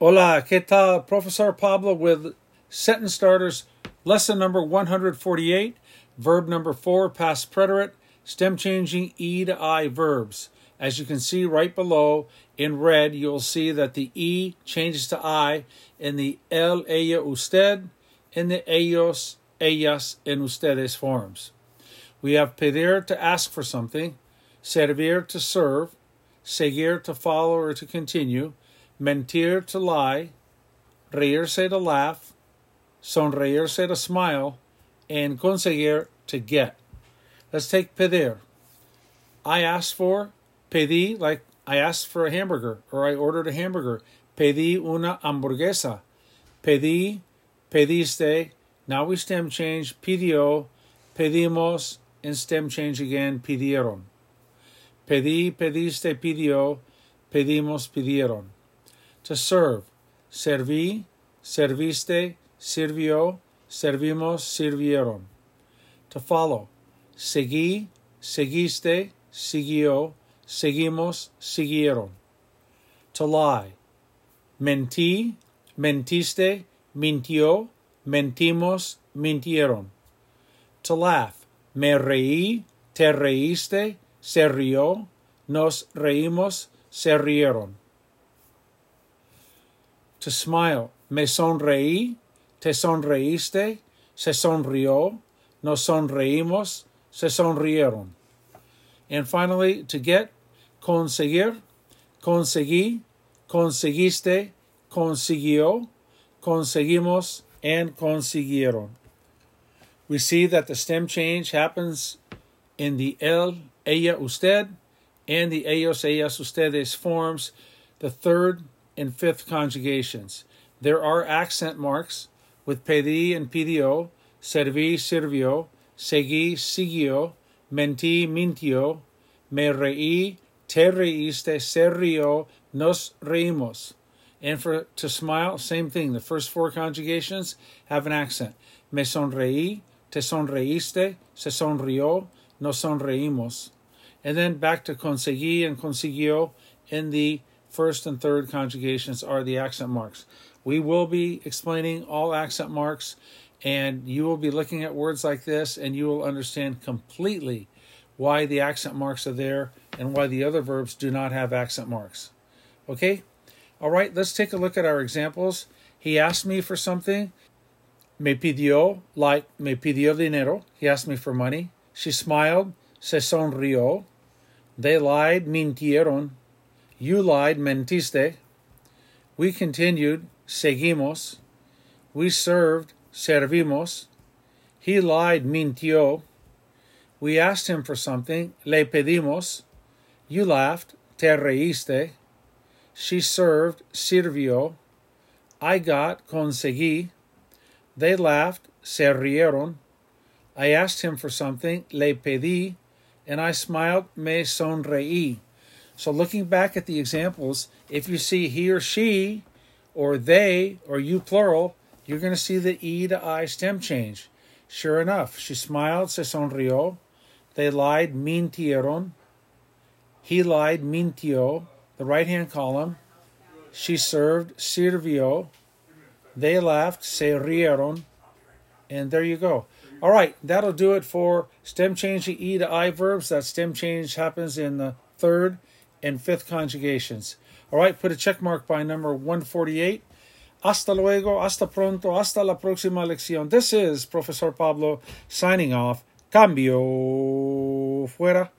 Hola, ¿qué tal? Professor Pablo with sentence starters, lesson number 148, verb number 4, past preterite, stem changing E to I verbs. As you can see right below in red, you'll see that the E changes to I in the el, ella, usted, in the ellos, ellas, and ustedes forms. We have pedir to ask for something, servir to serve, seguir to follow or to continue, mentir to lie, reírse to laugh, sonreírse to smile, and conseguir to get. Let's take pedir. I asked for, pedí, like I asked for a hamburger or I ordered a hamburger. Pedí una hamburguesa. Pedí, pediste. Now we stem change, pidió, pedimos, and stem change again, pidieron. Pedí, pediste, pidió, pedimos, pidieron. To serve, serví, serviste, sirvió, servimos, sirvieron. To follow, seguí, seguiste, siguió, seguimos, siguieron. To lie, mentí, mentiste, mintió, mentimos, mintieron. To laugh, me reí, te reíste, se rió, nos reímos, se rieron. To smile, me sonreí, te sonreíste, se sonrió, nos sonreímos, se sonrieron. And finally, to get, conseguir, conseguí, conseguiste, consiguió, conseguimos, and consiguieron. We see that the stem change happens in the el, ella, usted, and the ellos, ellas, ustedes forms, the third and fifth conjugations. There are accent marks with pedí and pidió, serví, sirvió, seguí, siguió, mentí, mintió, me reí, te reíste, se rió, nos reímos. And for to smile, same thing. The first four conjugations have an accent. Me sonreí, te sonreíste, se sonrió, nos sonreímos. And then back to conseguí and consiguió in the first and third conjugations are the accent marks. We will be explaining all accent marks, and you will be looking at words like this, and you will understand completely why the accent marks are there and why the other verbs do not have accent marks. Okay? All right, let's take a look at our examples. He asked me for something. Me pidió, like, me pidió dinero. He asked me for money. She smiled, se sonrió. They lied, mintieron. You lied, mentiste. We continued, seguimos. We served, servimos. He lied, mintió. We asked him for something, le pedimos. You laughed, te reíste. She served, sirvió. I got, conseguí. They laughed, se rieron. I asked him for something, le pedí, and I smiled, me sonreí. So, looking back at the examples, if you see he or she, or they, or you plural, you're going to see the E to I stem change. Sure enough, she smiled, se sonrió. They lied, mintieron. He lied, mintió. The right hand column. She served, sirvió. They laughed, se rieron. And there you go. All right, that'll do it for stem change the E to I verbs. That stem change happens in the third and fifth conjugations. All right, put a check mark by number 148. Hasta luego, hasta pronto, hasta la próxima lección. This is Professor Pablo signing off. Cambio fuera.